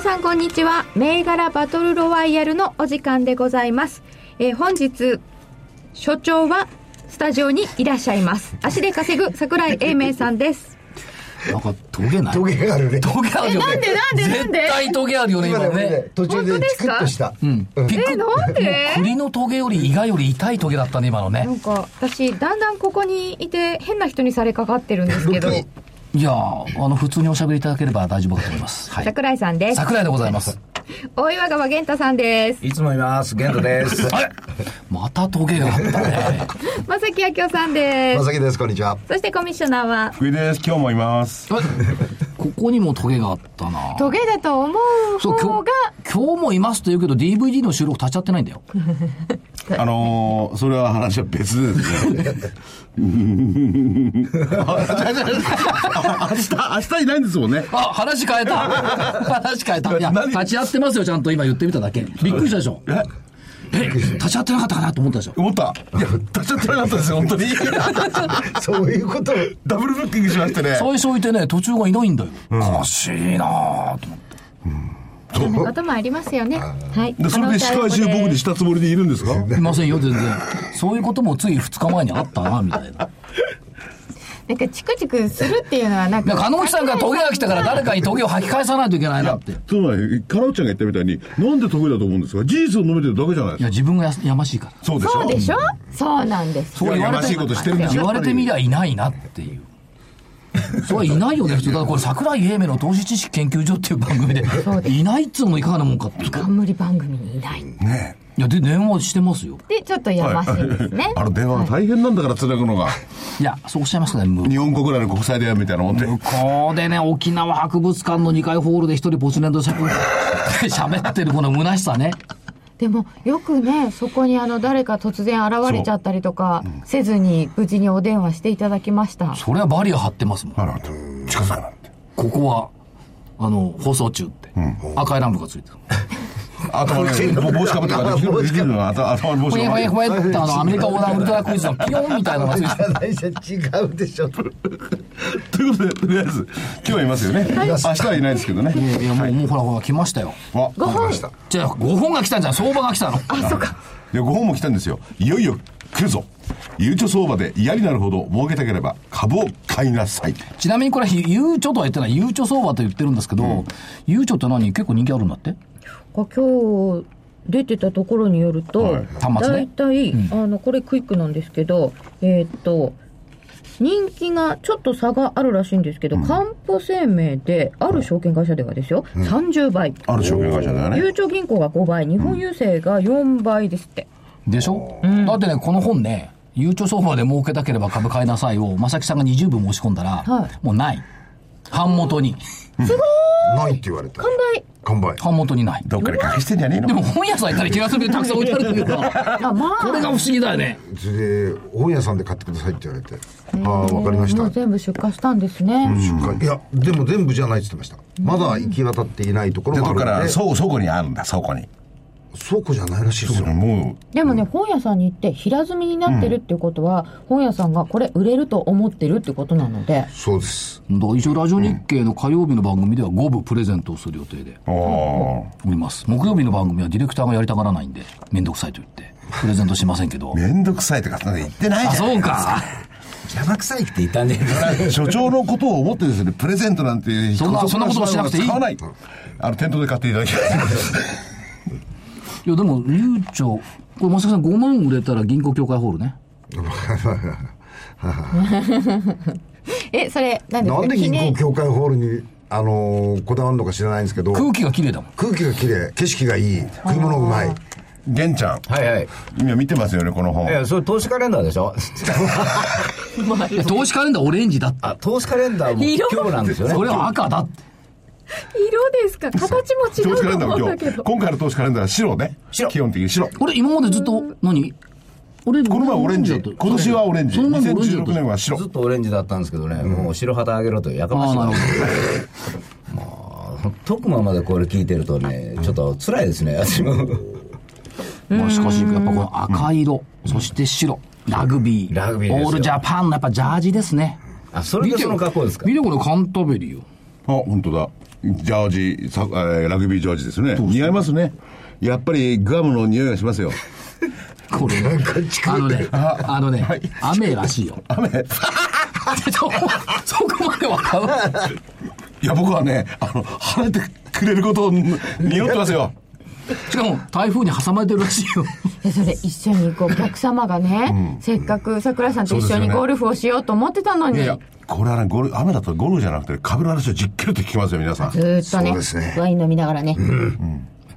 皆さんこんにちは。銘柄バトルロワイヤルのお時間でございます、えー本日所長はスタジオにいらっしゃいます。足で稼ぐ桜井英明さんです。なんかトゲない。トゲがあるね。トゲあるよね。なんでなんでなんで？絶対トゲあるよね今今ね途中でチクッとした。うん。ピックえなんで？栗のトゲよりイガより痛いトゲだったね今のね。なんか私だんだんここにいて変な人にされかかってるんですけどいやーあの普通におしゃべりいただければ大丈夫かと思いますはい桜井さんです桜井でございます 大岩川源太さんですいつもいます。ゲントです。またトゲがあったね 正木明夫さんですまさきです、こんにちは。そしてコミッショナーは？福井です。今日もいます。ここにもトゲがあったな。トゲだと思うそう今方が日今日もいますと言うけど DVD の収録立ち会ってないんだよ。あのー、それは話は別ですね。うんあ明日、明日いないんですもんね。あ話変えた。話変えた。いや何？立ち会ってますよちゃんと今言ってみただけ。びっくりしたでしょええ立ち会ってなかったかなと思ったでしょ。思った。いや、立ち会ってなかったですよ、本当に。そういうこと。ダブルブッキングしましてね。最初いてね途中がいないんだよ、おかしいなぁと思って。そんなこともありますよね。はい。でそれで司会中僕にしたつもりでいるんですか？いませんよ全然。そういうこともつい2日前にあったなみたいななんかチクチクするっていうのはなんかで加納木さんがトゲが来たから誰かにトゲを吐き返さないといけないなって。いつまり、カラオちゃんが言ったみたいに、なんで得意だと思うんですか？事実を述べてるだけじゃないですか。や自分がややましいから。そうでしょ？そうでしょ？そうなんですそう言われややましいことしてるんでしょ言われてみりゃいないなっていう。それはいないよね普通だからこれ桜井英明の投資知識研究所っていう番組で。いないっつうのもいかがなもんかって。い冠番組にいない。ねやで電話してますよでちょっとやましいですねあの電話が大変なんだから、つなぐのが。いやそうおっしゃいますけどね日本国内の国際電話みたいなもんで。向こうでね、沖縄博物館の2階ホールで一人ポツネンとしゃ 喋ってるこの虚しさね。でもよくねそこにあの誰か突然現れちゃったりとかせずに無事にお電話していただきましたそれはバリア張ってますもん。あら、近づかない。ここは、あの、放送中って。赤いランプがついてる。頭に帽子かぶってからできるできるのが頭頭に帽子ほえほえほえってあの、アメリカ横断ウルトラクイズのピヨンみたいなのがついてる。ないじゃ違うでしょ。ということで、とりあえず、今日はいますよね。明日はいないですけどね。いや、もう、もうほらほら来ましたよ。あ、5本ました。じゃあ、5本が来たんじゃん。相場が来たの。あそうかで、5本も来たんですよ。いよいよ来るぞ。ゆうちょ相場で嫌になるほど儲けたければ株を買いなさい。ちなみにこれ、ゆうちょとは言ってない。ゆうちょ相場と言ってるんですけど、ゆうちょって何？結構人気あるんだって？今日出てたところによると、はい。端末ね。大体、あのこれクイックなんですけどえーっと人気がちょっと差があるらしいんですけど、かんぽ生命である証券会社ではですよ、30倍ある証券会社だよね。ゆうちょ銀行が5倍日本郵政が4倍ですって、でしょ、だってね、この本ね、ゆうちょ相場で儲けたければ株買いなさいを、正木さんが20分申し込んだら、はい。もうない。版元に。ないって言われた。完売完売。版元にない。どっかで隠してんじゃねえの？でも本屋さん行ったら気がするけどたくさん置いてあるんだけど、あまあこれが不思議だよね。それで、本屋さんで買ってくださいって言われて。ああ、わかりましたもう。全部出荷したんですね、出荷いや、でも全部じゃないって言ってました。まだ行き渡っていないところで、もあるので。どっから、倉倉庫にあるんだ、倉庫に。倉庫じゃないらしいですよ。もでもね、本屋さんに行って平積みになってるっていうことは、本屋さんがこれ売れると思ってるってことなので、そうです。だから一応ラジオ日経の火曜日の番組では5部プレゼントをする予定でう、おーおります。木曜日の番組はディレクターがやりたがらないんで、めんどくさいと言って、プレゼントしませんけど。めんどくさいとか、そんなの言ってないあ、じゃん。そうか。邪魔くさいって言ったんで。所長のことを思ってですね、プレゼントなんていうそんなそんなことはしなくていい使わない。あの、店頭で買っていただきます。いや、でも、ゆうちょ、これ、まさきさん5万売れたら銀行協会ホールね。え、それ、何ですか？なんで銀行協会ホールに、あのーこだわるのか知らないんですけど、空気が綺麗だもん。空気が綺麗、景色がいい、食い物うまい。玄ちゃん。はいはい。今見てますよね、この本い。や、それ投資カレンダーでしょ？投資カレンダーオレンジだって。あ、投資カレンダーも今日なんですよね。それは赤だって。色ですか？形も違うと思うんだけど。今回の投資カレンダーは白ね。白基本的に白。俺、今までずっと何、俺、この前オレンジ。今年はオレンジ。その前もオレンジだっ2016た年は白ず。っとオレンジだったんですけどね、もう白旗あげろとやかまああ、しいわなるほ特マ までこれ聞いてるとね、ちょっと辛いですね、私も。ど。まあ、しかし、やっぱこの赤色、そして白、ラグビー、ラグビーオールジャパンのやっぱジャージですね。あ、それでその格好ですか？見てこれカンタベリーよ。あ、本当だ。ジャージ、さえーラグビージャージですね。似合いますね。やっぱりグアムの匂いがしますよ。これ、あのね、あのね、雨らしいよ。雨。そこまでわかる？いや、僕はね、あの、晴れてくれることを匂ってますよ。しかも、台風に挟まれてるらしいよ。でそれ一緒にこうお客様がね、せっかく桜井さんと一緒にゴルフをしようと思ってたのに、いやいや、これはね、ゴル雨だとゴルフじゃなくて、株の話をじっくりと聞きますよ、皆さん。ずーっとねそうですねワイン飲みながらね、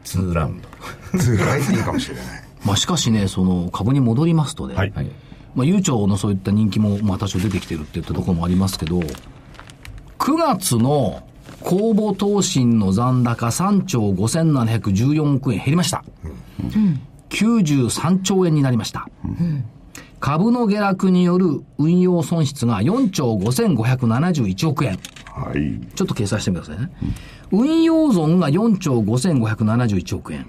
2ラウンド。通がいいかもしれない。まあ、しかしね、その株に戻りますとね、はい。はい。まあ、悠長のそういった人気も、まあ、多少出てきてるっていったところもありますけど、9月の公募答申の残高3兆5714億円減りました。93兆円になりました。株の下落による運用損失が4兆5571億円。はい。ちょっと計算してみてくださいね。運用損が4兆5571億円。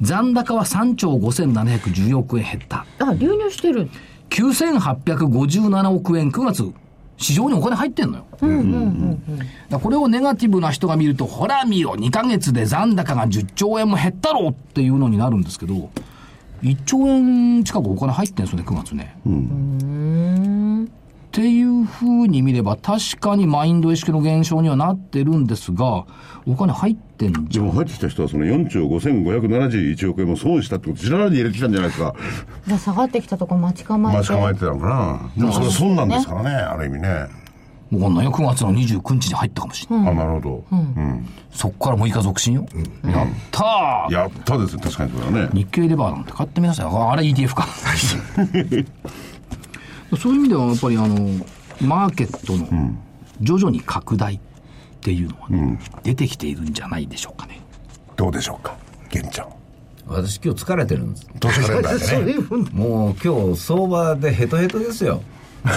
残高は3兆5714億円減った。あ流入してる9857億円9月、市場にお金入ってんのよ。だからこれをネガティブな人が見ると、ほら見ろ、2ヶ月で残高が10兆円も減ったろっていうのになるんですけど、1兆円近くお金入ってんですよね、9月ね。っていうふうに見れば、確かにマインド意識の減少にはなってるんですが、お金入ってんじゃん。でも入ってきた人はその4兆5571億円も損したってこと知らないで入れてきたんじゃないですか。じゃあ下がってきたとこ待ち構えて待ち構えてたのかな。でもそれは損なんですからね、ある意味ね。わかんないよ、9月の29日に入ったかもしれない。あ、なるほど。うん。そっから6日続伸よ。やったーやったですね、確かにそれはね。日経レバーなんて買ってみなさい。ああれ ETF か。そういう意味ではやっぱりあの、マーケットの徐々に拡大っていうのはね、出てきているんじゃないでしょうかね。どうでしょうか、玄ちゃん。私今日疲れてるんです。投資カレンダーでね。もう今日相場でヘトヘトですよ。あの、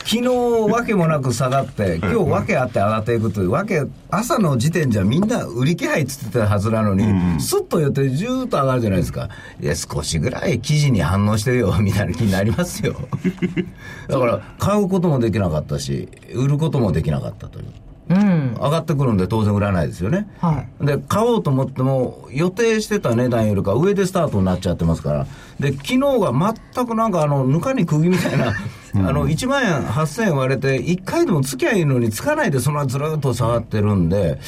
昨日わけもなく下がって、今日わけあって上がっていくというわけ、朝の時点じゃみんな売り気配っつってたはずなのに、スッと寄ってジューッと上がるじゃないですか。いや、少しぐらい記事に反応してるよ、みたいな気になりますよ。だから、買うこともできなかったし、売ることもできなかったという。うん上がってくるんで当然売らないですよね。はで、買おうと思っても、予定してた値段よりか上でスタートになっちゃってますから。で、昨日が全くなんかあの、ぬかに釘みたいな、あの、1万円8000円割れて、1回でも付き合いいのにつかないでそのずるっと下がってるんで、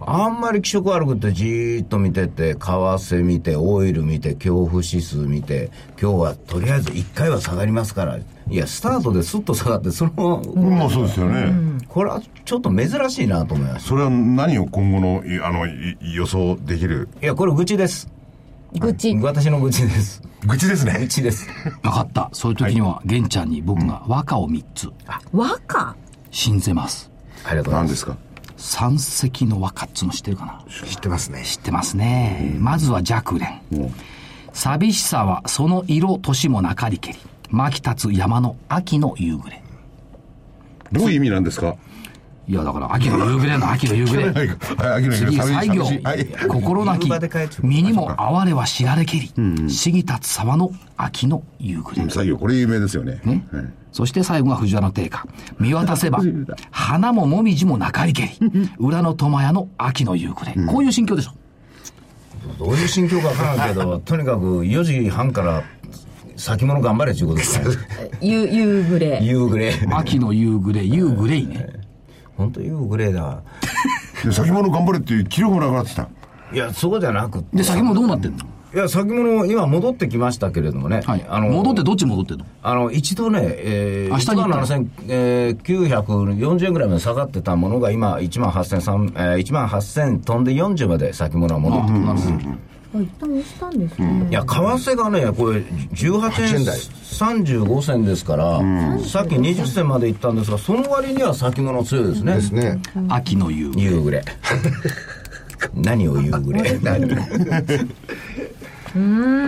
あんまり気色悪くてじーっと見てて、為替見て、オイル見て、恐怖指数見て、今日はとりあえず1回は下がりますから、いや、スタートでスッと下がって、その、まあそうですよね。これはちょっと珍しいなと思います。それは何を今後の、いあの、い予想できる？いや、これ愚痴です。愚痴私の愚痴です。愚痴です愚ね。痴です。分かった。そういう時には、玄ちゃんに僕が和歌を3つ、和歌信ぜます。ありがとうございます。何ですか？三石の和歌っつうの知ってるかな？知ってますね。知ってますね。まずは若蓮。寂しさはその色、年もなかりけり。巻き立つ山の秋の夕暮れ。どういう意味なんですか？いや、だから秋の夕暮れの秋の夕暮れ。はい、秋の次、寂しい西行。心なき身にも哀れは知られけり。過ぎ立つ沢の秋の夕暮れ。作業、これ有名ですよね。ねはいそして最後が藤原の定家。見渡せば、花ももみじもなかりけり。裏の苫屋の秋の夕暮れ。こういう心境でしょ。どういう心境かわからんけど、とにかく4時半から先物頑張れということです夕暮れ夕暮れ。秋の夕暮れ、夕暮れいね。本当夕暮れだ。で先物頑張れっていう記録もなくなってきた。いや、そうじゃなくて。で、先もどうなってんの？いや、先物、今戻ってきましたけれどもね。はい。あの、戻ってどっち戻ってんの？あの、一度ね、えー、明日に行ったの1万7940円ぐらいまで下がってたものが今、1万8000、えー、1万8000飛んで40まで先物は戻ってきます。あ一旦押したんですね、いや、為替がね、これ、18円円台35銭ですから、さっき20銭まで行ったんですが、その割には先物強いですね。ですね。秋の夕夕暮れ。何を夕暮れ？う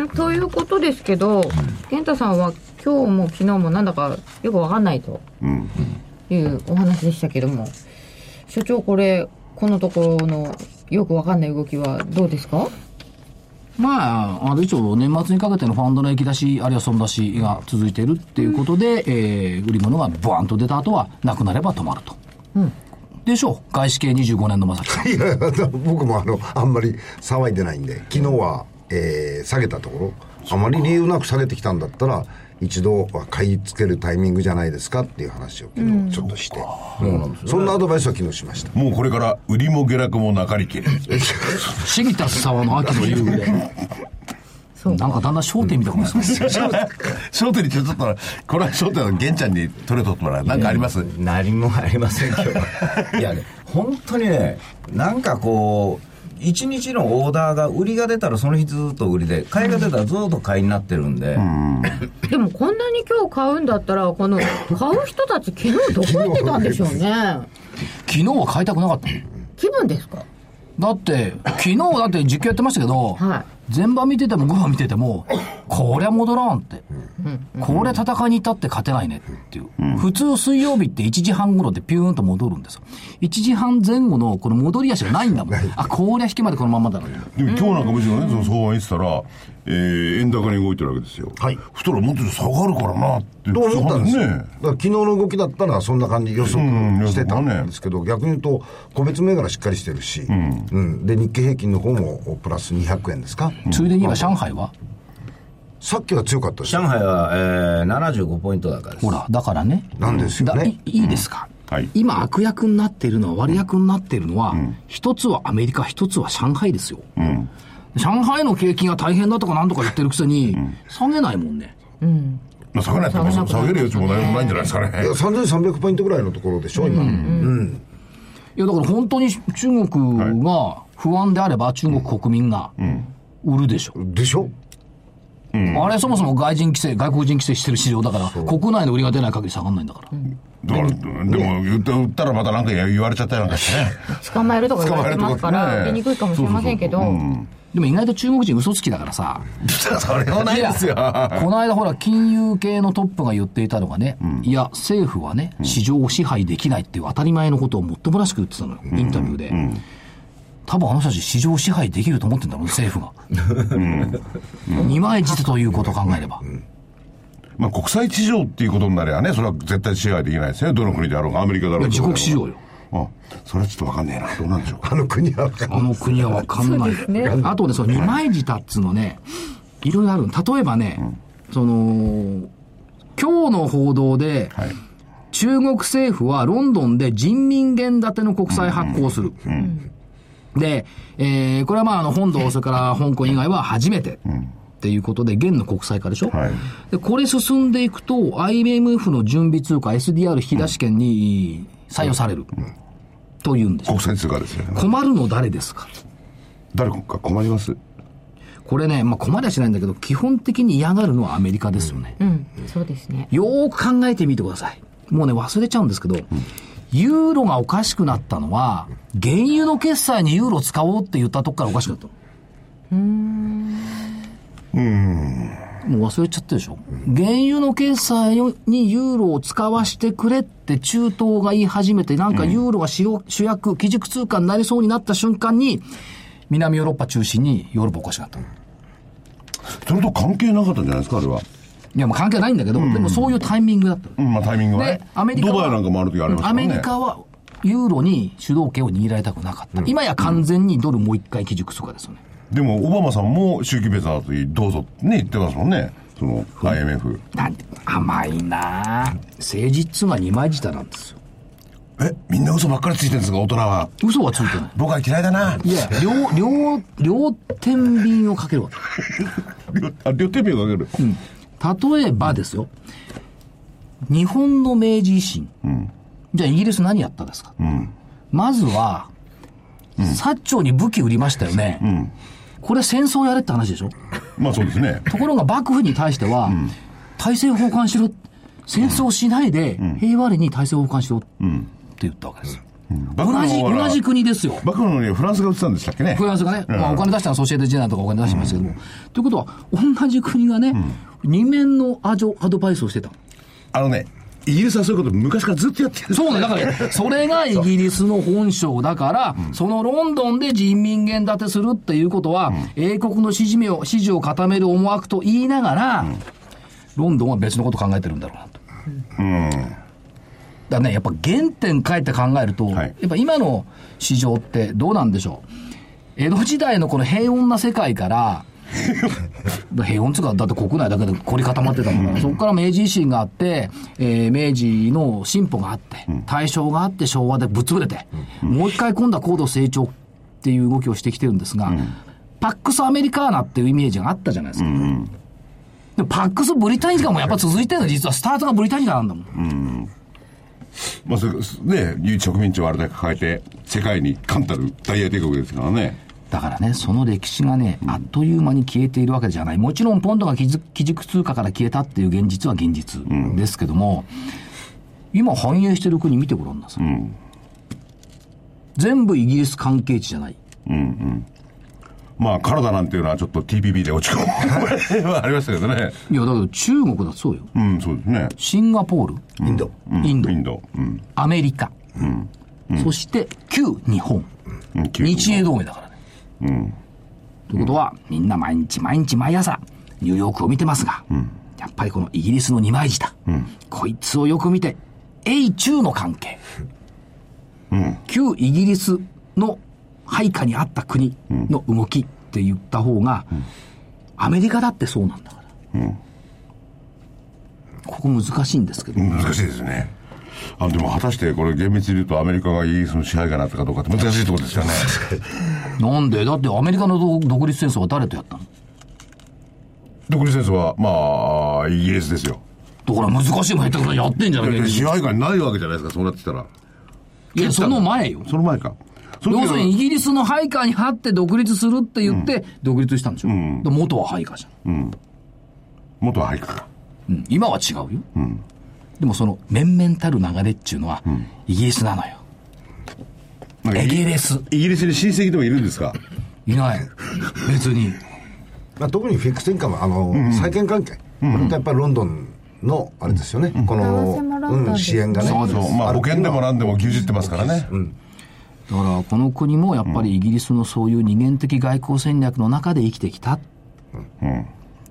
んということですけど、健太さんは今日も昨日もなんだかよくわかんないというお話でしたけども、所長これこのところのよくわかんない動きはどうですか？まあ、あの一応年末にかけてのファンドの液出し、あるいは損出しが続いているっていうことで、えー売り物がブワンと出た後は、なくなれば止まると。でしょう外資系25年の正木さん。いや、僕もあの、あんまり騒いでないんで、昨日は、えー下げたところ、あまり理由なく下げてきたんだったら、一度は買い付けるタイミングじゃないですかっていう話を昨日ちょっとして、そんなアドバイスは昨日しました。もうこれから売りも下落もなかりきり。シギタス沢の秋の夕暮れ。そうなんかだんだん焦点みたいなことですね。焦点にちょっと、これは焦点の玄ちゃんに取れとってもらう。なんかあります？何もありません今日は いやね本当にねなんかこう一日のオーダーが売りが出たらその日ずっと売りで買いが出たらずっと買いになってるんで、でもこんなに今日買うんだったらこの買う人たち昨日どこ行ってたんでしょうね。昨日は買いたくなかった。の気分ですか？だって、昨日だって実況やってましたけど、はい全場見てても5番見てても、こりゃ戻らんって。これ戦いに至って勝てないねっていう。普通水曜日って1時半頃でピューンと戻るんですよ。1時半前後のこの戻り足がないんだもん。あ、こりゃ引きまでこのままだな。でも今日なんかむしろね、その相場見てたら、えー、円高に動いてるわけですよ。はいそしたらもっと下がるからなって。と思ったんですよ。ねだから昨日の動きだったらそんな感じ予測してたんですけど、逆に言うと個別銘柄しっかりしてるし、うんで日経平均の方もプラス200円ですか、ついでには上海は？さっきは強かったです。よ。上海は、えー、75ポイント高です。ほら、だからね。なんですよだねい。いいですか、はい。今悪役になっているのは割役になっているのは、一つはアメリカ一つは上海ですよ、上海の景気が大変だとかなんとか言ってるくせに、下げないもんね。まあ下げないっても下げる余地もないないんじゃないですかね。い。や3300ポイントぐらいのところでしょ、今。うん。いやだから本当に中国が不安であれば中国国民が売るでしょ、でしょ？あれそもそも外人規制外国人規制してる市場だから国内の売りが出ない限り下がんないんだから、だから、でも言った売ったらまたなんか言われちゃったりなんかしてね。捕まえるとか言われてますか捕まえるとかね。ら出にくいかもしれませんけど。でも意外と中国人嘘つきだからさ。それはないですよ。この間ほら、金融系のトップが言っていたのがね、いや、政府はね、市場を支配できないっていう当たり前のことをもっともらしく言ってたのよ、インタビューで。多分あの人たち市場を支配できると思ってんだろうね、政府が。二枚舌ということを考えれば。まあ国際市場っていうことになればね、それは絶対支配できないですね。どの国であろうが、アメリカだろが。いうや自国市場よ。あ、それはちょっとわかんねえな。どうなんでしょうか。あの国は分かんないあの国はわかんない。あとね、その二枚舌っつうのね、いろいろある。例えばね、その、今日の報道で、はい。中国政府はロンドンで人民元建ての国債発行する。で、えーこれはまあ、あの、本土、それから香港以外は初めて。っていうことで、元の国債化でしょ、はいで、これ進んでいくと、IMF の準備通貨 SDR 引き出し権に採用される。というんですよ国際通貨ですよね。困るの誰ですか？誰か困ります？これね、まあ、困りはしないんだけど、基本的に嫌がるのはアメリカですよね。うんそうですねよーく考えてみてください。もうね、忘れちゃうんですけど、ユーロがおかしくなったのは、原油の決済にユーロ使おうって言ったとこからおかしくなったの。もう忘れちゃったでしょ原油の決済にユーロを使わしてくれって中東が言い始めて、なんかユーロが主主役、基軸通貨になりそうになった瞬間に、南ヨーロッパ中心にヨーロッパおかしくなったの。それと関係なかったんじゃないですか、あれは。いや、もう関係ないんだけど、でもそういうタイミングだったの。うん、まあタイミングはねで、。アメリカは。ドバイなんかもある時ありましたね。アメリカは、ユーロに主導権を握られたくなかった。今や完全にドルもう一回基軸通貨ですよね。でも、オバマさんも周期別アートにどうぞってね、言ってますもんね。その、IMF。なんて、甘いなあ政治っつうのは二枚舌なんですよ。え、みんな嘘ばっかりついてるんですか、大人は。嘘はついてない。僕は嫌いだな。いや、両、両、両天秤をかけるわけ。両あ両手目をかける。例えばですよ。日本の明治維新。じゃあイギリス何やったですか、まずは、薩長に武器売りましたよね。これ戦争やれって話でしょまあそうですね。ところが幕府に対しては、体制を交換しろ。戦争しないで、平和裏に体制を交換しろ。って言ったわけですよ。同じ、同じ国ですよ。幕府のにフランスが売ってたんでしたっけね。フランスがね、まあ、お金出したのはソシエテジェナとかお金出してましたけども。ということは、同じ国がね、二面のアジョアドバイスをしてた。あのね、イギリスはそういうこと昔からずっとやってる。そうね、だから、それがイギリスの本性だから、そのロンドンで人民元建てするっていうことは、英国の支持目を、支持を固める思惑と言いながら、ロンドンは別のこと考えてるんだろうなと。だからね、やっぱ原点変えて考えると、はい。やっぱ今の市場ってどうなんでしょう？江戸時代のこの平穏な世界から、平穏つうか、だって国内だけで凝り固まってたから、そこから明治維新があって、えー明治の進歩があって、大正があって昭和でぶっ潰れて、もう一回今度は高度成長っていう動きをしてきてるんですが、パックスアメリカーナっていうイメージがあったじゃないですか。でもパックスブリタニカもやっぱ続いてるの実はスタートがブリタニカなんだもん。まあ、それね、唯一植民地をあれだけ抱えて、世界に冠たる大英帝国ですからね。だからね、その歴史がね、あっという間に消えているわけじゃない。もちろん、ポンドが基軸基軸通貨から消えたっていう現実は現実ですけども、今反映してる国見てごらんなさい。全部イギリス関係地じゃない。まあ、カナダなんていうのはちょっと TPP で落ち込む ありましたけどね。いや、だけど中国だそうよ。うん、そうですね。シンガポール、インド。インド、インド。うん。アメリカ、そして旧日本。うん急日英同盟だからね。ということは、みんな毎日毎日毎朝、ニューヨークを見てますが、やっぱりこのイギリスの二枚舌、こいつをよく見て、英中の関係、旧イギリスの配下にあった国の動きって言った方が、アメリカだってそうなんだから。ここ難しいんですけど、難しいですね。あでも果たしてこれ厳密に言うとアメリカがイギリスの支配下になったかどうかって難しいところですよね。なんで？だってアメリカの独独立戦争は誰とやったの？独立戦争は、まあ、イギリスですよ。だから難しいもんやったことやってんじゃないか支配下にないわけじゃないですか、そうなってきたら。いや、その前よ。その前か。要するにイギリスの配下に張って独立するって言って、独立したんでしょ？で元は配下じゃん。元は配下か。うん今は違うよ。でもその、面々たる流れっていうのは、イギリスなのよ。イギリス。イギリスに親戚でもいるんですか？いない。別に。まあ、特にフィックスインカム、あの、債券関係。これってやっぱりロンドンの、あれですよね。この、為替もロンドンうん、支援がね。そうそう、まあ保険でも何でも牛耳ってますからね。だから、この国もやっぱりイギリスのそういう二元的外交戦略の中で生きてきた。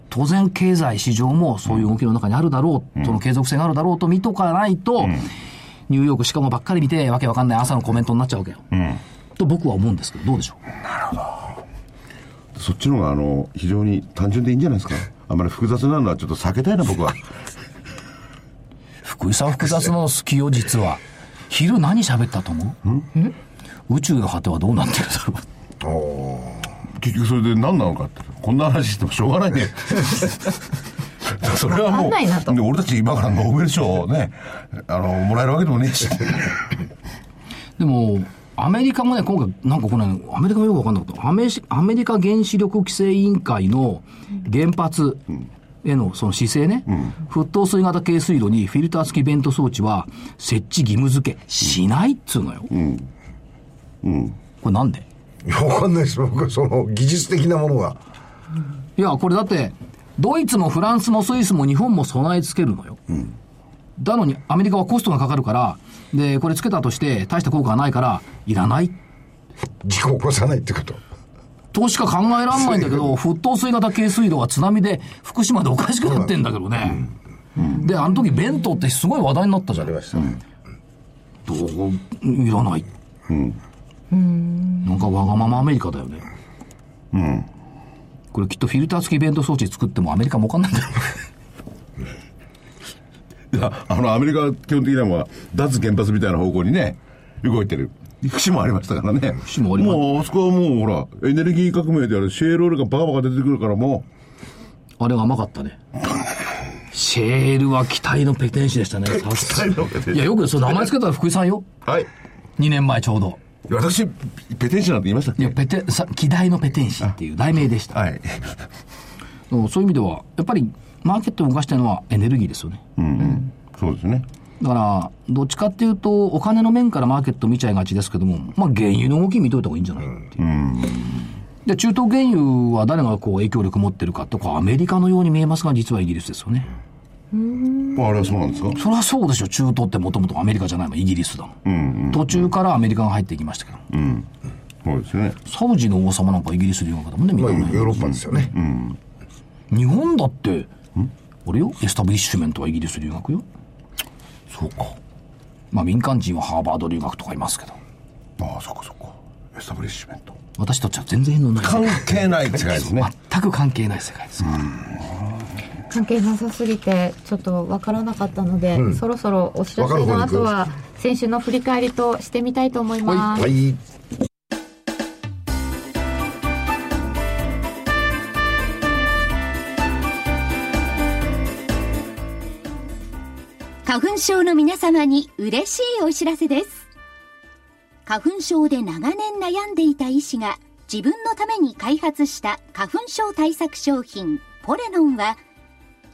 当然、経済市場もそういう動きの中にあるだろう、その継続性があるだろうと見とかないと、ニューヨークしかもばっかり見て、わけわかんない朝のコメントになっちゃうわけよ。と僕は思うんですけど、どうでしょう？そっちの方が、あの、非常に単純でいいんじゃないですか？あんまり複雑なのはちょっと避けたいな、僕は。福井さん複雑の好きよ、実は。昼何喋ったと思う？宇宙の果てはどうなってるだろう結局それで何なのかって。こんな話してもしょうがないね。それはもう、俺たち今からノーベル賞をね、あの、もらえるわけでもねえし。でも、アメリカもね、今回、なんかこれ、アメリカもよくわかんなかった。アメシアメリカ原子力規制委員会の原発へのその姿勢ね、沸騰水型軽水炉にフィルター付きベント装置は設置義務付けしないっつうのよ。これなんで？わかんないです。僕はその、技術的なものが。いや、これだって、ドイツもフランスもスイスも日本も備え付けるのよ。だのに、アメリカはコストがかかるから、で、これつけたとして、大した効果がないから、いらない。事故を起こさないってこと。としか考えられないんだけど、沸騰水型軽水炉は津波で福島でおかしくなってんだけどね。で、あの時、ベントってすごい話題になったじゃん。ありましたね。どういらない。なんかわがままアメリカだよね。これきっとフィルター付きベント装置作ってもアメリカ儲かんないんだよ。いや、あの、アメリカは基本的には、脱原発みたいな方向にね、動いてる。節もありましたからね。節もありますもう、あそこはもう、ほら、エネルギー革命であるシェールオイルがバカバカ出てくるからもあれが甘かったね。シェールは期待のペテン師でしたね。さす待のペテン師いや、よくその名前つけたら福井さんよ。う。はい。2年前ちょうど。私、ペテン師なんて言いましたっけ？いや、ペテ、さ、希代のペテン師っていう題名でした。はい。そういう意味では、やっぱり、マーケットを動かしてるのはエネルギーですよね。うん。そうですね。だから、どっちかっていうと、お金の面からマーケット見ちゃいがちですけども、まあ、原油の動き見といた方がいいんじゃない？っていう。で、中東原油は誰がこう影響力持ってるかって、こうアメリカのように見えますが、実はイギリスですよね。あれはそうなんですか？そりゃそうでしょ。中東ってもともとアメリカじゃないもん、イギリスだもん。途中からアメリカが入ってきましたけど。そうですね。サウジの王様なんかイギリス留学だもんね、みんまあ。ヨーロッパですよね。日本だって、あれよ、エスタブリッシュメントはイギリス留学よ。そうか。まあ民間人はハーバード留学とかいますけど、ああ、そっかそっか。エスタブリッシュメント。私たちは全然縁のない。関係ない世界ですね。全く関係ない世界ですから。関係なさすぎてちょっとわからなかったので、そろそろお知らせの後は先週の振り返りとしてみたいと思います、はい。花粉症の皆様に嬉しいお知らせです。花粉症で長年悩んでいた医師が自分のために開発した花粉症対策商品ポレノンは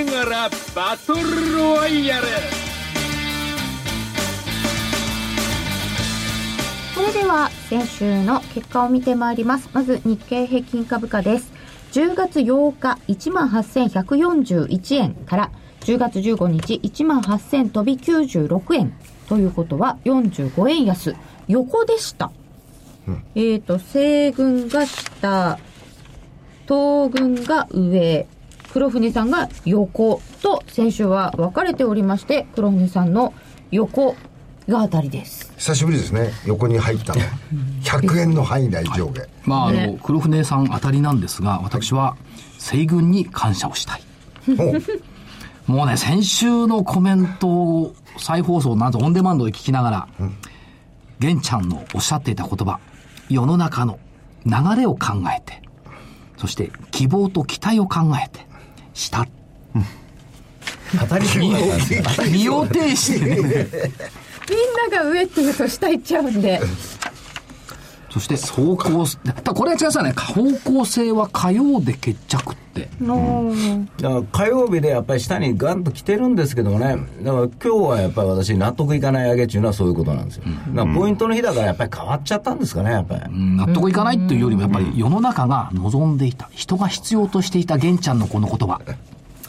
銘柄バトルロワイヤル。それでは先週の結果を見てまいります。まず日経平均株価です。10月8日18,141円から10月15日18,000飛び96円ということは45円安。横でした、えっ、と西軍が下東軍が上黒船さんが横と先週は分かれておりまして黒船さんの横が当たりです久しぶりですね。横に入ったの。100円の範囲内上下。まあ、あのね、黒船さん当たりなんですが、私は西軍に感謝をしたい。おもうね、先週のコメントを再放送、なんとオンデマンドで聞きながら、玄ちゃんのおっしゃっていた言葉、世の中の流れを考えて、そして希望と期待を考えて、した。当たり身を挺してね。みんなが上って言うと下行っちゃうんでそして方向、ただこれは違いますよね。方向性は火曜で決着って。のだから火曜日でやっぱり下にガンと来てるんですけどもね、だから今日はやっぱり私、納得いかない上げっていうのはそういうことなんですよ。だからポイントの日だからやっぱり変わっちゃったんですかね、やっぱり。うん納得いかないっていうよりも、やっぱり世の中が望んでいた、人が必要としていた玄ちゃんのこの言葉。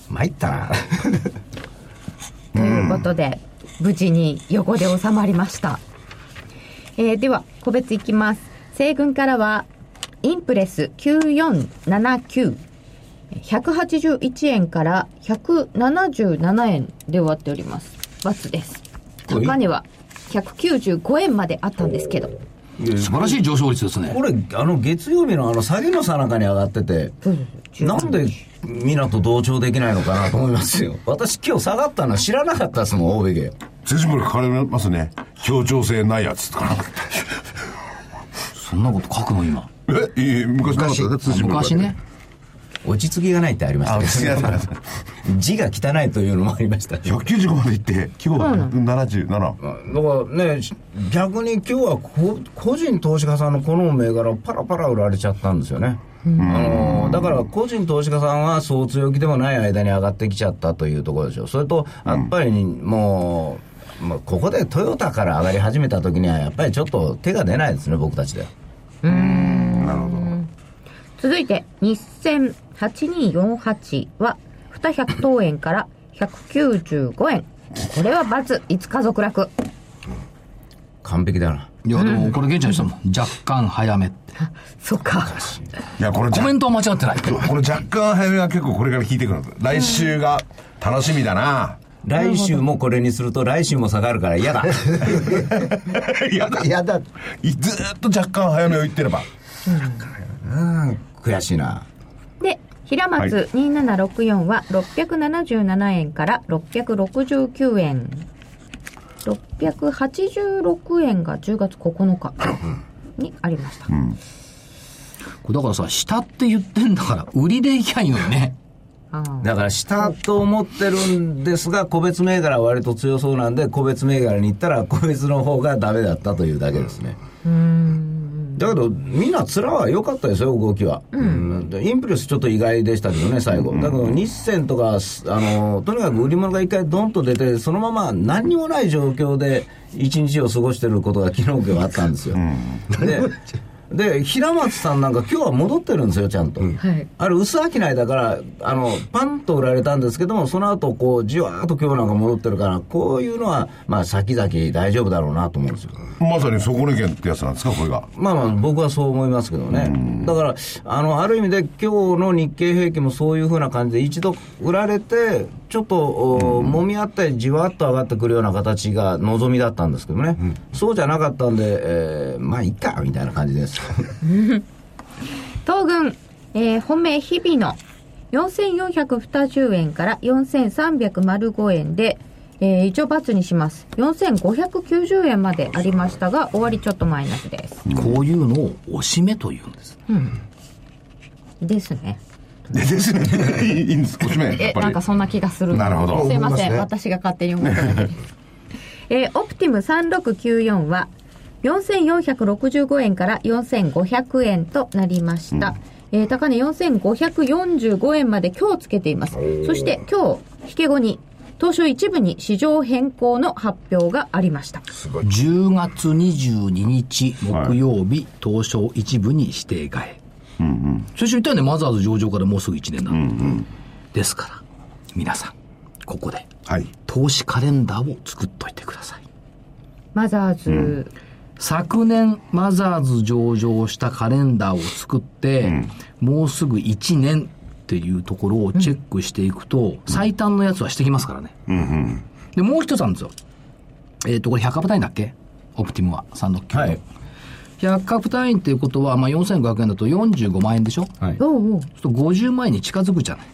参ったな。ということで、無事に横で収まりました。えーでは、個別いきます。西軍からは、インプレス9479。181円から177円で終わっております。×です。高値は195円まであったんですけど。素晴らしい上昇率ですね。これ、あの月曜日のあの下げのさなかに上がってて、なんで港同調できないのかなと思いますよ。私今日下がったのは知らなかったですもん、大部家。辻村書かれますね。協調性ないやつとか。そんなこと書くの今。えいい昔なかった昔ね。落ち着きがないってありましたあ、けど、字が汚いというのもありました。195まで行って、今日は177。だからね、逆に今日はこ個人投資家さんのこの銘柄をパラパラ売られちゃったんですよね。あのだから個人投資家さんはそう強気でもない間に上がってきちゃったというところでしょう。それと、やっぱりもう、まあ、ここでトヨタから上がり始めた時にはやっぱりちょっと手が出ないですね僕たちでは続いて、日銭8248は、200等円から195円。これは×、5日続落。完璧だないや、でもこれ、現地の人も若干早めって。そっか。いや、これじゃコメントは間違ってない。これ若干早めが結構これから聞いてくる来週が楽しみだな。来週もこれにすると来週も下がるから嫌だ いやだ。いやだ、ずーっと若干早めを言ってれば。うん悔しいなで、平松2764は677円から669円。686円が10月9日にありました。これだからさ、下って言ってんだから、売りでいきゃいいのよね。だから下と思ってるんですが個別銘柄は割と強そうなんで個別銘柄に行ったら個別の方がダメだったというだけですね。だけどみんな面は良かったですよ動きは、うん。でインプレスちょっと意外でしたけどね最後、だけど日銭とかあのとにかく売り物が一回ドンと出てそのまま何にもない状況で一日を過ごしてることが昨日今日あったんですよ、で で平松さんなんか今日は戻ってるんですよちゃんと、はい。あれ薄商いだから、あの、パンと売られたんですけども、その後、こう、じわーっと今日なんか戻ってるから、こういうのは、まあ、先々大丈夫だろうなと思うんですよ。まさに底根県ってやつなんですか、これが？まあまあ、僕はそう思いますけどね。だから、あの、ある意味で今日の日経平均もそういうふうな感じで、一度売られて、ちょっと、お揉み合ってじわっと上がってくるような形が望みだったんですけどね。そうじゃなかったんで、えーまあ、いいか、みたいな感じです。東軍、えー本命日々の4420円から4305円で、えー一応×にします。4590円までありましたが、終わりちょっとマイナスです。こういうのを押し目というんです。ですね。でですね。いいんです、おしめ。やっえ、ぱり。なんかそんな気がする。なるほどすいません。ね私が勝手に思ってただけえーオプティム3694は、4465円から4500円となりました。えー高値4545円まで今日つけています。そして今日、引け後に、東証一部に市場変更の発表がありました。10月22日木曜日、東証一部に指定替え。最初言ったよね、マザーズ上場からもうすぐ1年だ、ですから、皆さん、ここで、はい。投資カレンダーを作っといてください。マザーズ、昨年、マザーズ上場したカレンダーを作って、もうすぐ1年っていうところをチェックしていくと、最短のやつはしてきますからね。で、もう一つあるんですよ。えっ、と、これ100株単位だっけ？オプティムは、369。はい100株単位っていうことは、まあ、4500円だと45万円でしょ？はい。そうすると50万円に近づくじゃない。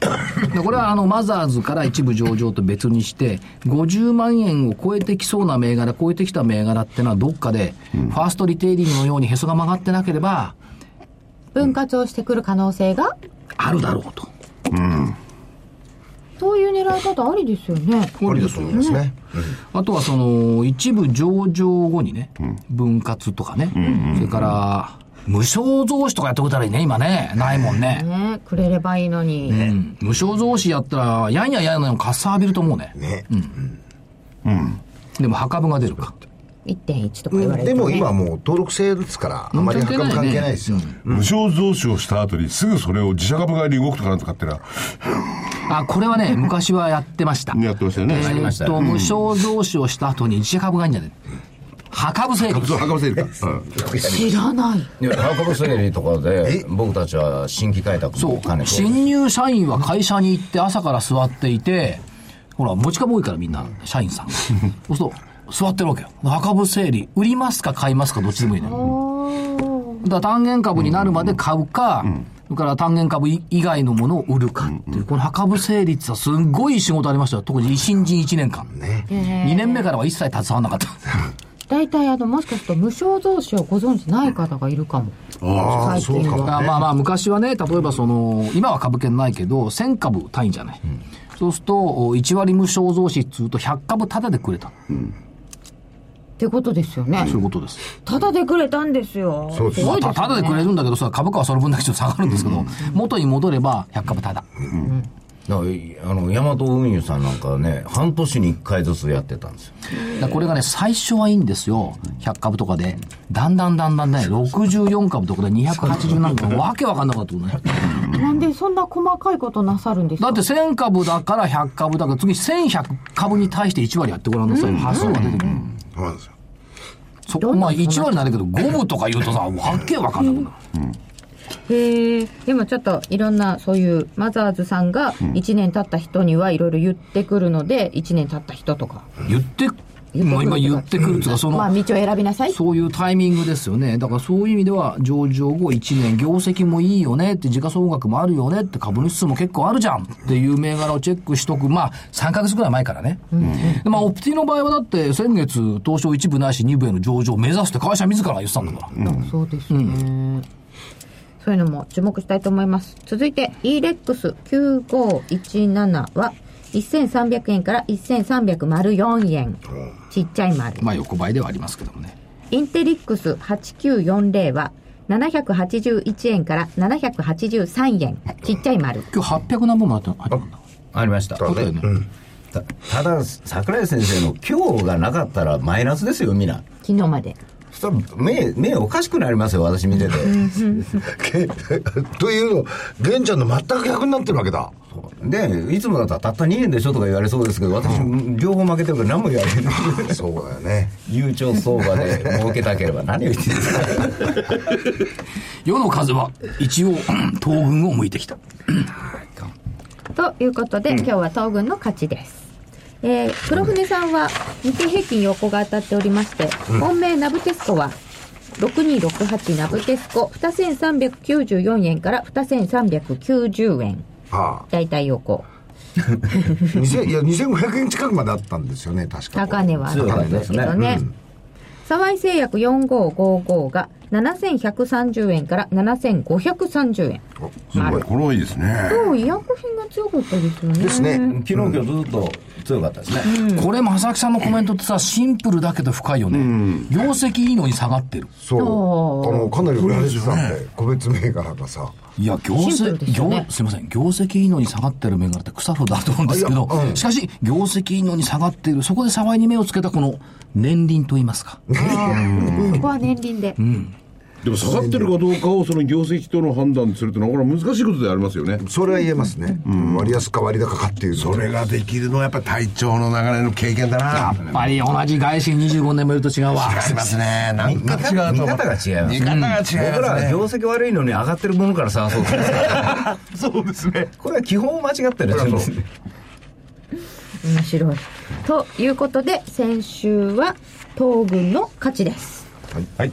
でこれはあのマザーズから一部上場と別にして、50万円を超えてきそうな銘柄、超えてきた銘柄ってのはどっかで、ファーストリテイリングのようにへそが曲がってなければ、分割をしてくる可能性が？あるだろうと。そういう狙い方ありですよね。これですよですね。あとはその、一部上場後にね、分割とかね、それから、無償増資とかやってくれたらいいね、今ね。ないもんね。ねくれればいいのに。うん。無償増資やったら、やんややんやのかっさ浴びると思うね。ね。でも、墓部が出るか。1.1とか言われて、ね。でも今もう登録制ですから、あまり関係ないですよ。無償増資をした後にすぐそれを自社株買いに動くとかなんとかってのは、あ、これはね、昔はやってました。やってましたよね。えりましたよーっと、無償増資をした後に自社株がいいんじゃない墓部整理。そう、墓場整理か。うん知らない。いや、ハーブ整理とかで、僕たちは新規開拓そう。新入社員は会社に行って朝から座っていて、ほら、持ち株多いからみんな、社員さんが。そうすると、座ってるわけよ。墓部整理、売りますか買いますかどっちでもいいね。だから単元株になるまで買うか、それから単元株以外のものを売るかっていう、この墓部整理ってさ、すんごい仕事ありましたよ。特に新人1年間。2年目からは一切携わらなかった。大体あの、もしかすると無償増資をご存知ない方がいるかも。ああ、最近は。そうかまあまあ昔はね、例えばその、今は株券ないけど、1000株単位じゃない。そうすると、1割無償増資っつうと100株タダでくれた。ってことですよねそう。いうことです。ただでくれたんですよ。そうですまあ。たタダでくれるんだけどさ、株価はその分だけちょっと下がるんですけど、元に戻れば100株タダ。だからあの大和運輸さんなんかね半年に1回ずつやってたんですよだからこれがね、最初はいいんですよ。100株とかで。だんだんだんだんね、64株とかで280なんかわけわかんなかったことね。なんでそんな細かいことなさるんですか？だって1000株だから100株だから次1100株に対して1割やってごらんなさい。発想が出てくる。そうなんですよ。そこ、まあ1割なんだけど、5分とか言うとさ、わけわかんなくなる。へえでもちょっといろんなそういうマザーズさんが1年経った人にはいろいろ言ってくるので1年経った人とか言って、まあ今言ってくるっていうか、その、まあ道を選びなさいそういうタイミングですよね。だからそういう意味では、上場後1年、業績もいいよねって、時価総額もあるよねって、株主数も結構あるじゃんっていう銘柄をチェックしとく。まあ、3ヶ月ぐらい前からね。でまあ、オプティの場合はだって、先月、東証1部ないし2部への上場を目指すって会社自ら言ってたんだから。そうですね、そういうのも注目したいと思います続いて EREX9517 は1300円から1304円。ちっちゃい丸。まあ、横ばいではありますけどもね。インテリックス8940は781円から783円。ちっちゃい丸。今日800何本もあった入ったんだ。ありました。あったよね。たただ桜井先生の今日がなかったらマイナスですよみんな。昨日までそしたら目目おかしくなりますよ私見ててというの、玄ちゃんの全く逆になってるわけだ。でいつもだったらたった2円でしょとか言われそうですけど私、両方負けてるから何も言われないそうだよね。悠長相場で儲けたければ何を言ってるんですか世の風は一応、東軍を向いてきた。ということで、今日は東軍の勝ちです。えー、黒船さんは日経平均横が当たっておりまして、本命ナブテスコは6268ナブテスコ2394円から2390円。は大体横。あ。2000いや、2500円近くまであったんですよね、確か。高値はあったんですけどね。沢井製薬4555が7130円から7530円。すごい。これはいいですね。今日医薬品が強かったですよね。ですね。昨日今日ずっと強かったですね、これ、正木さんのコメントってさ、シンプルだけど深いよね。業績いいのに下がってる。そう。あの、かなり売られてたんで、個別銘柄がさ。いや、業績、業、すいません、業績いいのに下がってる銘柄って草フだと思うんですけどしかし、業績いいのに下がっている、そこで沢井に目をつけたこの年輪といいますか。そこは年輪で。でも下がってるかどうかをその業績との判断するってのはこれは難しいことでありますよね。それは言えますね。うん割安か割高かっていうのそれができるのはやっぱり隊長の流れの経験だな。やっぱり同じ外資25年もいると違うわ。違いますね。なんか違うと。見方が違います見方が違いますね。僕らは業績悪いのに上がってるものから探そうとそうですね。これは基本を間違ってるんですね 面白い。ということで、先週は東軍の勝ちです。はい。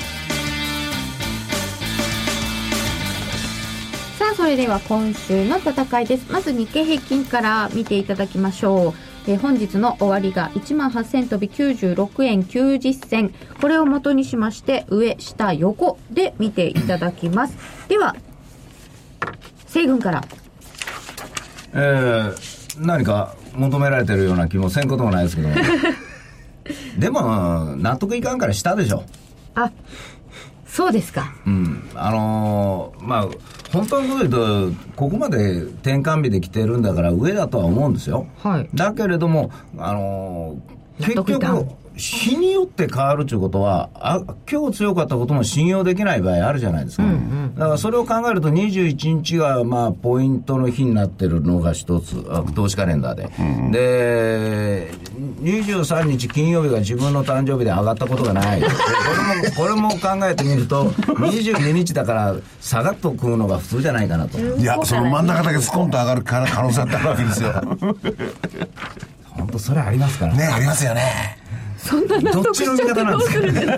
さあ、それでは今週の戦いです。まず日経平均から見ていただきましょう。えー本日の終わりが1万8000飛び96円90銭。これを元にしまして、上、下、横で見ていただきます。では、西軍から。えー、何か求められてるような気もせんこともないですけども でも納得いかんから下でしょあ、そうですか。うんあのーまあ本当のこと言うとここまで転換日で来てるんだから上だとは思うんですよはい。だけれどもあのー結局日によって変わるということはあ今日強かったことも信用できない場合あるじゃないですか、だからそれを考えると21日がまあポイントの日になってるのが一つあ投資カレンダーで、で23日金曜日が自分の誕生日で上がったことがない。でこれも これも考えてみると22日だから下がっと食うのが普通じゃないかなと。いやその真ん中だけスコンと上がる可能性あったわけですよ。本当それありますからね。ねありますよねそんな納どっ得しちゃってちの味方なんどうするんですか？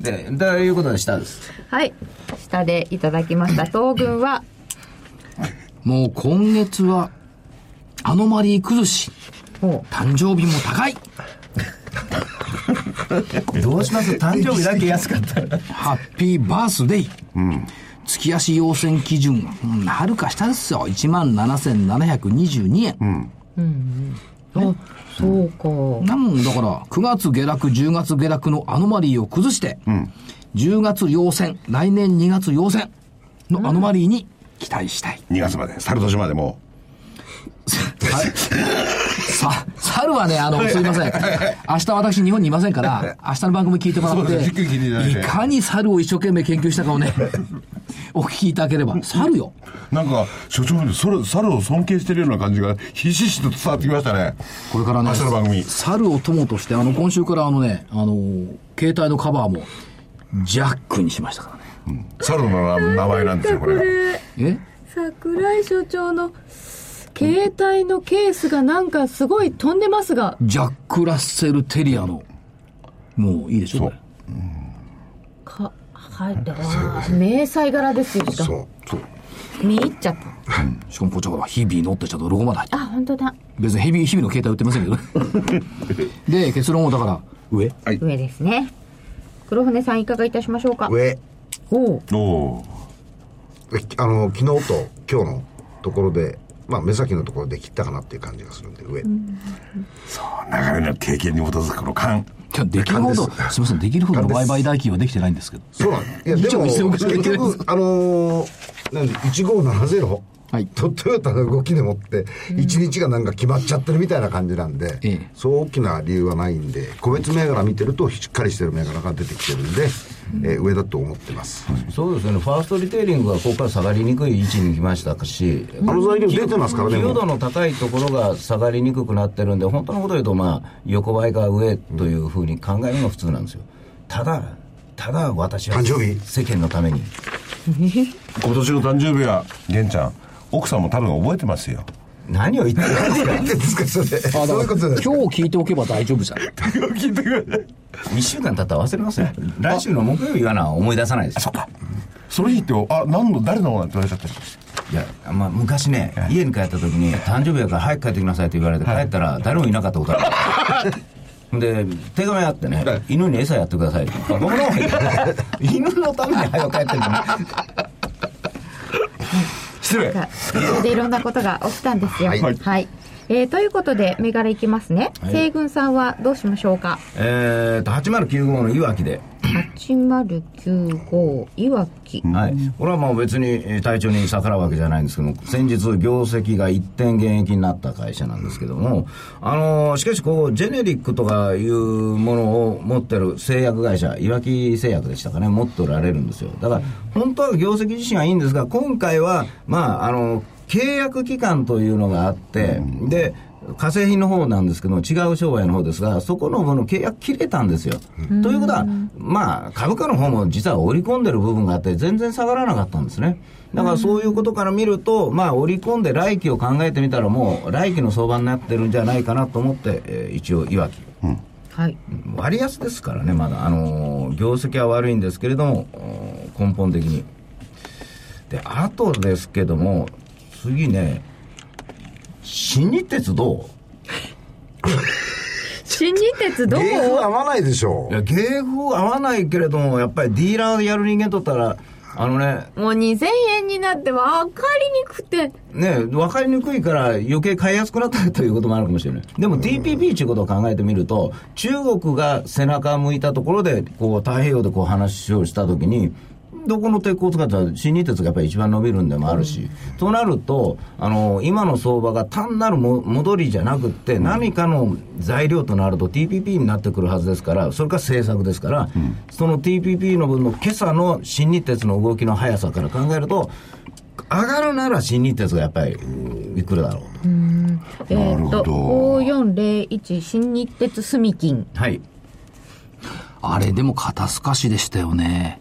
でということで下ですはい。下でいただきました。東軍は？もう今月は、アノマリー崩し、お。誕生日も高い、どうします？誕生日だけ安かった。ら ハッピーバースデイ。月足要請基準、うんはるか下ですよ。17,722円。あそうか。なんだから、9月下落、10月下落のアノマリーを崩して、10月要請、来年2月要請のアノマリーに期待したい。2月まで猿年までもさ、猿はね、あの、すいません。明日私日本にいませんから、明日の番組聞いてもらって、いかに猿を一生懸命研究したかをね、お聞きいただければ、猿よ。うなんか所長にそれ猿を尊敬してるような感じがひしひしと伝わってきましたね。これからね明日の番組、猿を友として、あの、今週からあのね、あの、携帯のカバーも、ジャックにしましたからね。猿の名前なんですよこれが。え？桜井所長の携帯のケースがなんかすごい飛んでますが。ジャック・ラッセル・テリアの、もういいでしょ、これ。かはい迷彩柄ですよしかもそう見入っちゃった。しかもこっちは日々乗ってちゃんとロゴまで入ってる。あ本当だ。別に日々、日々の携帯売ってませんけど。ね。で、結論をだから、上。上ですね。黒船さんいかがいたしましょうか？上。おう。おおえあの昨日と今日のところでまあ目先のところで切ったかなっていう感じがするんで上、流れの経験に基づくこの勘いやできるほど、すすみません、できるほどの売買代金はできてないんです。けど。そうなんですいやでも一応一応結局あのー、なんで1570はい。とトヨタの動きでもって1日がなんか決まっちゃってるみたいな感じなんで、ええ。そう大きな理由はないんで個別銘柄見てるとしっかりしてる銘柄が出てきてるんで、えー上だと思ってます、そうですよね。ファーストリテイリングはここから下がりにくい位置に来ましたしあの材料出てますからねもう。寄与度の高いところが下がりにくくなってるんで本当のことを言うとまあ横ばいが上というふうに考えるのが普通なんですよただただ私は誕生日世間のために今年の誕生日は玄ちゃん奥さんも多分覚えてますよ。何を言ってるんですか。何ですかそれ。そういうこと今日聞いておけば大丈夫じゃん。聞いてくれ。1週間経ったら忘れますよ来週の木曜日はな思い出さないです。そっか。その日ってあ何の誰のなんて言われちゃったいや、まあ、昔ね、家に帰った時に、誕生日やから早く帰ってきなさいって言われて、帰ったら誰もいなかったことある。で、手紙あってね、犬に餌やってください。って。あ僕の犬のために早く帰ってるの。に。失礼でいろんなことが起きたんですよ。ははいい。えーということで、銘柄いきますね。はい西軍さんはどうしましょうか？えーと、8095のいわきで。8095いわき。はい。これはもう別にえー体調に逆らうわけじゃないんですけども、先日業績が一点減益になった会社なんですけども、あのーしかしこう、ジェネリックとかいうものを持ってる製薬会社、いわき製薬でしたかね、持っておられるんですよ。だから、本当は業績自身はいいんですが、今回は、まあ、あの、契約期間というのがあって、で、化成品の方なんですけども、違う商売の方ですが、そこのもの契約切れたんですよ。ということは、まあ、株価の方も実は織り込んでる部分があって、全然下がらなかったんですね。だからそういうことから見ると、まあ、織り込んで来期を考えてみたら、もう来期の相場になってるんじゃないかなと思って、えー一応、いわき。はい。割安ですからね、まだ、あのー業績は悪いんですけれども、お根本的に。で、あとですけども、次ね、新日鉄ど新日鉄どこ芸風合わないでしょういや、芸風合わないけれども、やっぱりディーラーでやる人間とったら、あのね、もう2000円になって分かりにくくて。ね、分かりにくいから余計買いやすくなったということもあるかもしれない。でも TPP ということを考えてみると、中国が背中向いたところで、こう、太平洋でこう話をしたときに、どこの鉄鋼使ったら新日鉄がやっぱり一番伸びるんでもあるし、となると、あの、今の相場が単なるも戻りじゃなくって、何かの材料となると TPP になってくるはずですから、それから政策ですから、その TPP の分の今朝の新日鉄の動きの速さから考えると、上がるなら新日鉄がやっぱりいくらだろうと。えーっと、なるほど5401新日鉄住金。はい。あれでも肩透かしでしたよね。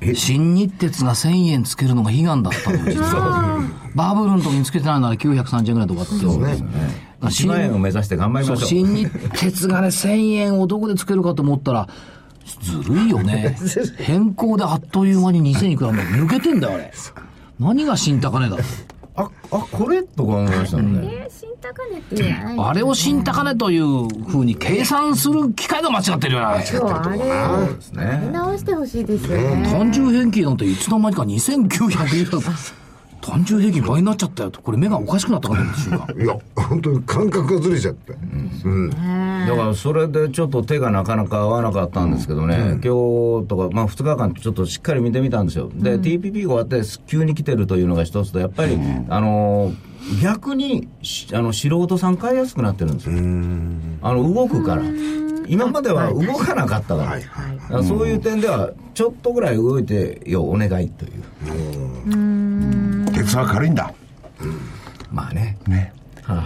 え新日鉄が1000円つけるのが悲願だったのよ、実は。バブルの時につけてないなら930円ぐらいで終わってるんですね。1万円を目指して頑張りそう、ましょう。新日鉄がね、1000円をどこでつけるかと思ったら、ずるいよね。変更であっという間に2000いくらも抜けてんだよ、あれ。何が新高値だと。あ、あ、これ？とか思いましたもんね。えー、新高値って言わないあれを新高値というふうに計算する機械が間違ってるよな。そう、あれ、そうですね。直してほしいですよね。単純平均なんていつの間にか2900円。単純平均倍になっちゃったよと。これ目がおかしくなったかと思った瞬間。いや、本当に感覚がずれちゃって。うん。だからそれでちょっと手がなかなか合わなかったんですけどね、今日とか、まあ、2日間ちょっとしっかり見てみたんですよ、で、TPP が終わって急に来てるというのが一つと、やっぱり、あのー逆にしあの素人さん買いやすくなってるんですよ、あの動くから、今までは動かなかったから、はい。はい。だからそういう点では、ちょっとぐらい動いてよ、お願いという、鉄は軽いんだ。まあね。ね。は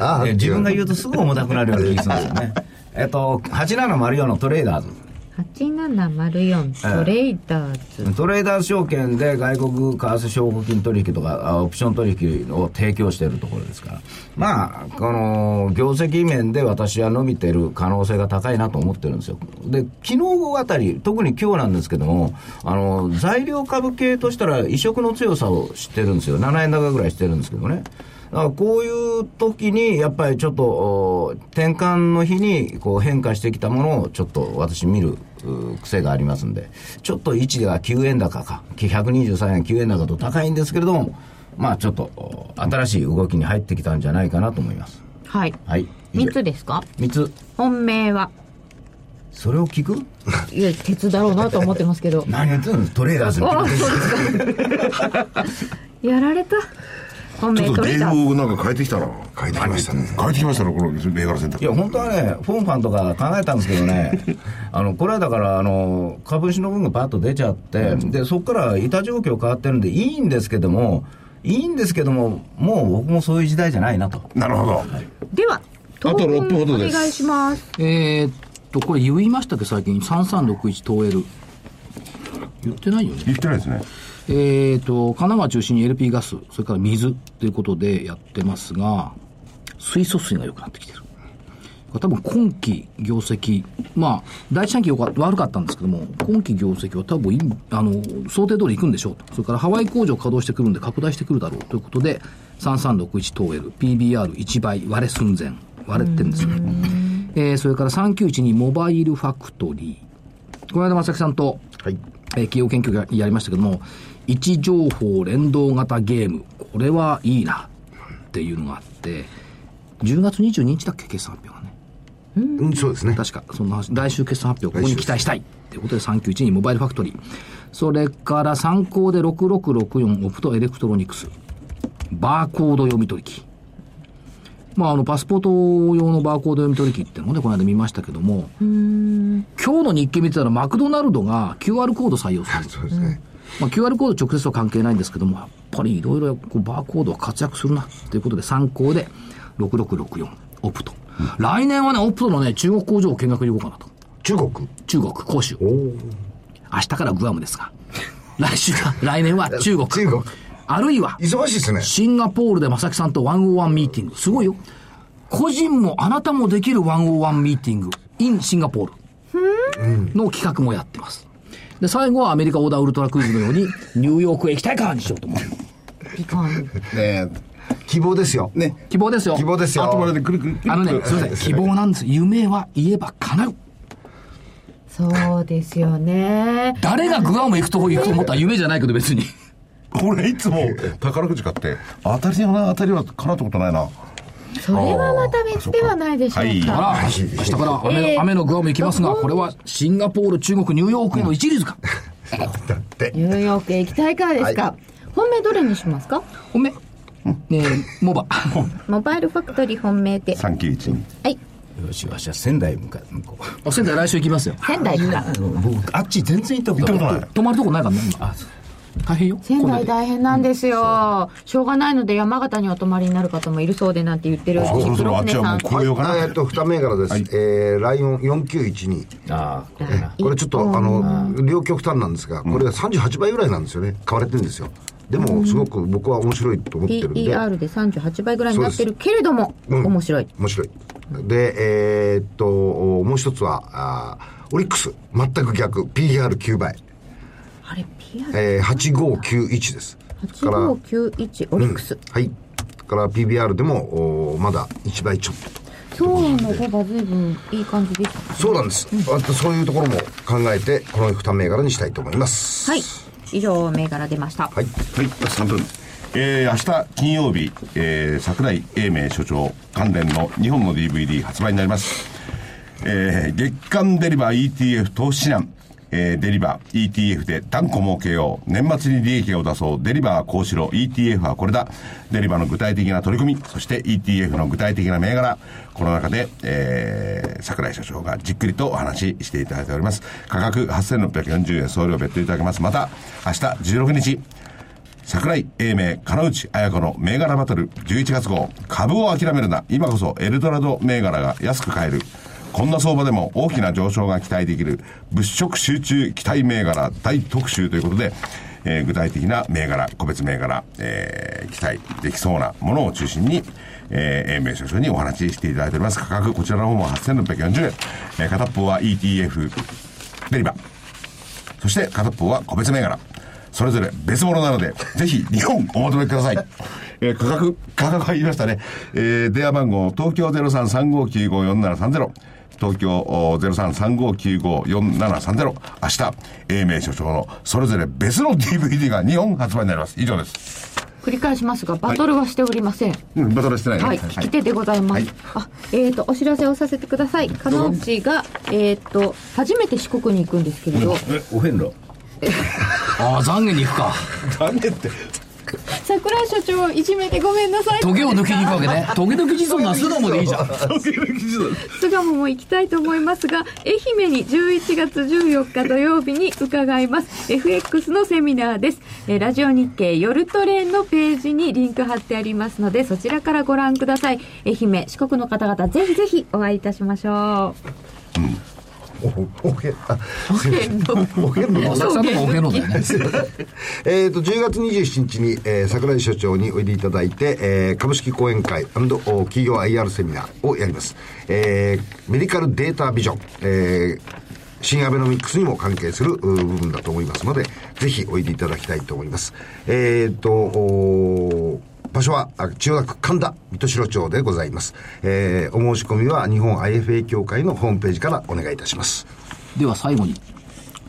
あ 自分が言うとすぐ重たくなるような気がするんですよね。えっと、8704のトレーダーズ。8704トレーダーズ。トレーダー証券で外国為替証拠金取引とかあオプション取引を提供しているところですから、まあ、この業績面で私は伸びてる可能性が高いなと思ってるんですよ。で、昨日あたり、特に今日なんですけども、あの、材料株系としたら異色の強さを知ってるんですよ。7円高ぐらいしてるんですけどね。だからこういう時に、やっぱりちょっと、お転換の日にこう変化してきたものをちょっと私見るう癖がありますんで、ちょっと位置が9円高か、123円9円高と高いんですけれども、まあちょっとお新しい動きに入ってきたんじゃないかなと思います。はい。はい。3つですか？3つ。本命は？それを聞く？いや、鉄だろうなと思ってますけど。何言ってるの？トレーダーズにあ そうで ちょっとなんか変えてきたな。書いてきましたね。変えてきましたね、この銘柄選択。いや、本当はね、フォンファンとか考えたんですけどね、あの、これはだから、あの、株主の分がパッと出ちゃって、で、そこから板状況変わってるんで、いいんですけども、いいんですけども、もう僕もそういう時代じゃないなと。なるほど。では、と6分ほどですお願いします。えーっと、これ言いましたっけ、最近？3361東エル。言ってないよね。言ってないですね。えーっと、神奈川中心に LP ガス、それから水ということでやってますが、水素水が良くなってきてる。多分今期業績、まあ、第一四半期よか悪かったんですけども、今期業績は多分あの、想定通りいくんでしょうと。それからハワイ工場稼働してくるんで拡大してくるだろうということで、3361東エル、PBR1 倍割れ寸前、割れてるんですよ。えーそれから3912モバイルファクトリー。この間、正木さんと、はい。えー企業研究がやりましたけども、位置情報連動型ゲーム、これはいいなっていうのがあって、10月22日だっけ、決算発表がね。うん、そうですね。確か、そんな話、来週決算発表、ここに期待したいっていうことで3912モバイルファクトリー。それから参考で6664オプトエレクトロニクス。バーコード読み取り機。まあ、あの、パスポート用のバーコード読み取り機っていうのをね、この間見ましたけども、今日の日経見てたらマクドナルドが QR コード採用するんですよそうですね。まあ、QR コード直接は関係ないんですけども、やっぱりいろいろこうバーコードは活躍するなということで参考で6664オプト。来年はね、オプトのね、中国工場を見学に行こうかなと。中国？中国、広州。明日からグアムですが。来週は、来年は中国。中国あるいは、忙しいですね。シンガポールで正木さんと101ミーティング。すごいよ。個人もあなたもできる101ミーティング in シンガポールの企画もやってます。で、最後はアメリカオーダーウルトラクイズのように ニューヨークへ行きたいかにしようと思う。ピカン。ね希望ですよ。ね。希望ですよ。希望ですよ。後までくるくるくるあのね、すいません。希望なんです。夢は言えば叶う。そうですよね。誰がグアム行くと行くと思ったら夢じゃないけど別に。俺いつも宝くじ買って、当たりやな、当たりは叶ったことないな。それはまた別ではないでしょうか。はいあら、明日から雨の,、雨のグアム行きますが、これはシンガポール、中国、ニューヨークへの一律か。だって。ニューヨークへ行きたいからですか、は本命どれにしますか？本命。えー、モバ。モバイルファクトリー本命で391はいよしわしは仙台向か向こうあ仙台来週行きますよ。仙台からあの僕あっち全然行ったことない泊まるとこないからね、今。大変よ。仙台大変なんですよ、しょうがないので山形にお泊まりになる方もいるそうでなんて言ってるあそろそろあっちはもう黒紅葉かな、えっと、二銘柄です。えー、ライオン4912。ああこれなこれちょっと、あの、両極端なんですが、これが38倍ぐらいなんですよね。買われてるんですよ。でも、すごく僕は面白いと思ってるんで。PER で38倍ぐらいになってるけれども、うん面白い面白い。で、えーっと、もう一つは、あーオリックス。全く逆。PR9 倍。えー、8591です。から8591オリックス、はい。から PBR でも、おまだ1倍ちょっとと。今日の5が随分いい感じですそうなんです。あとそういうところも考えて、この2銘柄にしたいと思います。はい以上銘柄出ました、はい。はい、3分。えー、明日金曜日、えー、桜井英明所長関連の2本の DVD 発売になります。えー、月間デリバー ETF 投資指南、えー、デリバー ETF で断固儲けよう。年末に利益を出そう。デリバーこうしろ。ETF はこれだ。デリバーの具体的な取り組み、そして ETF の具体的な銘柄。この中で、えー、桜井所長がじっくりとお話ししていただいております。価格8640円、送料別途いただけます。また、明日16日、桜井英明、金内彩子の銘柄バトル11月号。株を諦めるな。今こそエルドラド銘柄が安く買える。こんな相場でも大きな上昇が期待できる物色集中期待銘柄大特集ということで、えー具体的な銘柄、個別銘柄、えー期待できそうなものを中心に、えー、英明所長にお話ししていただいております。価格、こちらの方も8640円。えー片っぽは ETF デリバ。そして片っぽは個別銘柄。それぞれ別物なので、ぜひ日本お求めください。えー価格、価格は言いましたね。えー電話番号、東京0335954730。東京お0335954730。明日、英明所長のそれぞれ別の DVD が2本発売になります。以上です。繰り返しますがバトルはしておりません、うん、バトルしてないね。はい、聞き手でございます。はいあ、えっ、と、お知らせをさせてください。加納内が、えっ、と、初めて四国に行くんですけれど、えお遍路 ああ、残念に行くか。ダメって 桜井所長をいじめてごめんなさい。トゲを抜きに行くわけね。トゲ抜き地蔵な巣鴨でいいじゃん。巣鴨も行きたいと思いますが、愛媛に11月14日土曜日に伺います。FX のセミナーです。えーラジオ日経夜トレーンのページにリンク貼ってありますので、そちらからご覧ください。愛媛、四国の方々、ぜひぜひお会いいたしましょお、おへ、あ。おへんの浅草のおけのだよね。えっと、10月27日に、えー桜井所長においでいただいて、えー株式講演会お企業 IR セミナーをやります。えーメディカルデータビジョン、えー新アベノミクスにも関係するう部分だと思いますので、ぜひおいでいただきたいと思います。えっ、と、お場所は、あ千代田区神田、水戸城町でございます。えーお申し込みは日本 IFA 協会のホームページからお願いいたします。では最後に、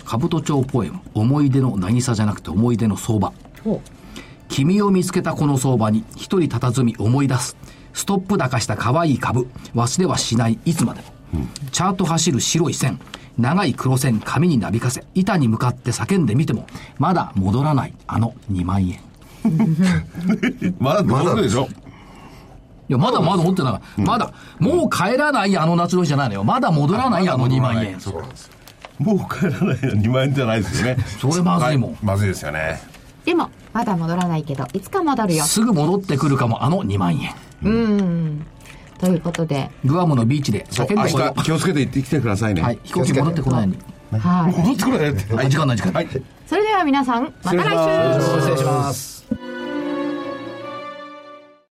兜町ポエム、思い出の渚じゃなくて思い出の相場。ほ君を見つけたこの相場に一人佇み思い出す。ストップ高した可愛い株。忘れはしないいつまでも。チャート走る白い線。長い黒線紙になびかせ。板に向かって叫んでみても、まだ戻らないあの2万円。い まだ戻るでしょ？や、まだまだ持ってない。まだ、もう帰らないあの夏の日じゃないのよ。まだ戻らないあの2万円。そうなんです。もう帰らない2万円じゃないですよね。それまずいもんはまずいですよね。うでも、まだ戻らないけど、いつか戻るよ。すぐ戻ってくるかもあの2万円。うん。ということで、グアムのビーチで叫んでこよ日気をつけて行ってきてくださいね。う。はい、飛行機戻ってこないように。はい。戻ってくれって。はい、時間ない時間。はい。それでは皆さん、また来週失礼します。Bye.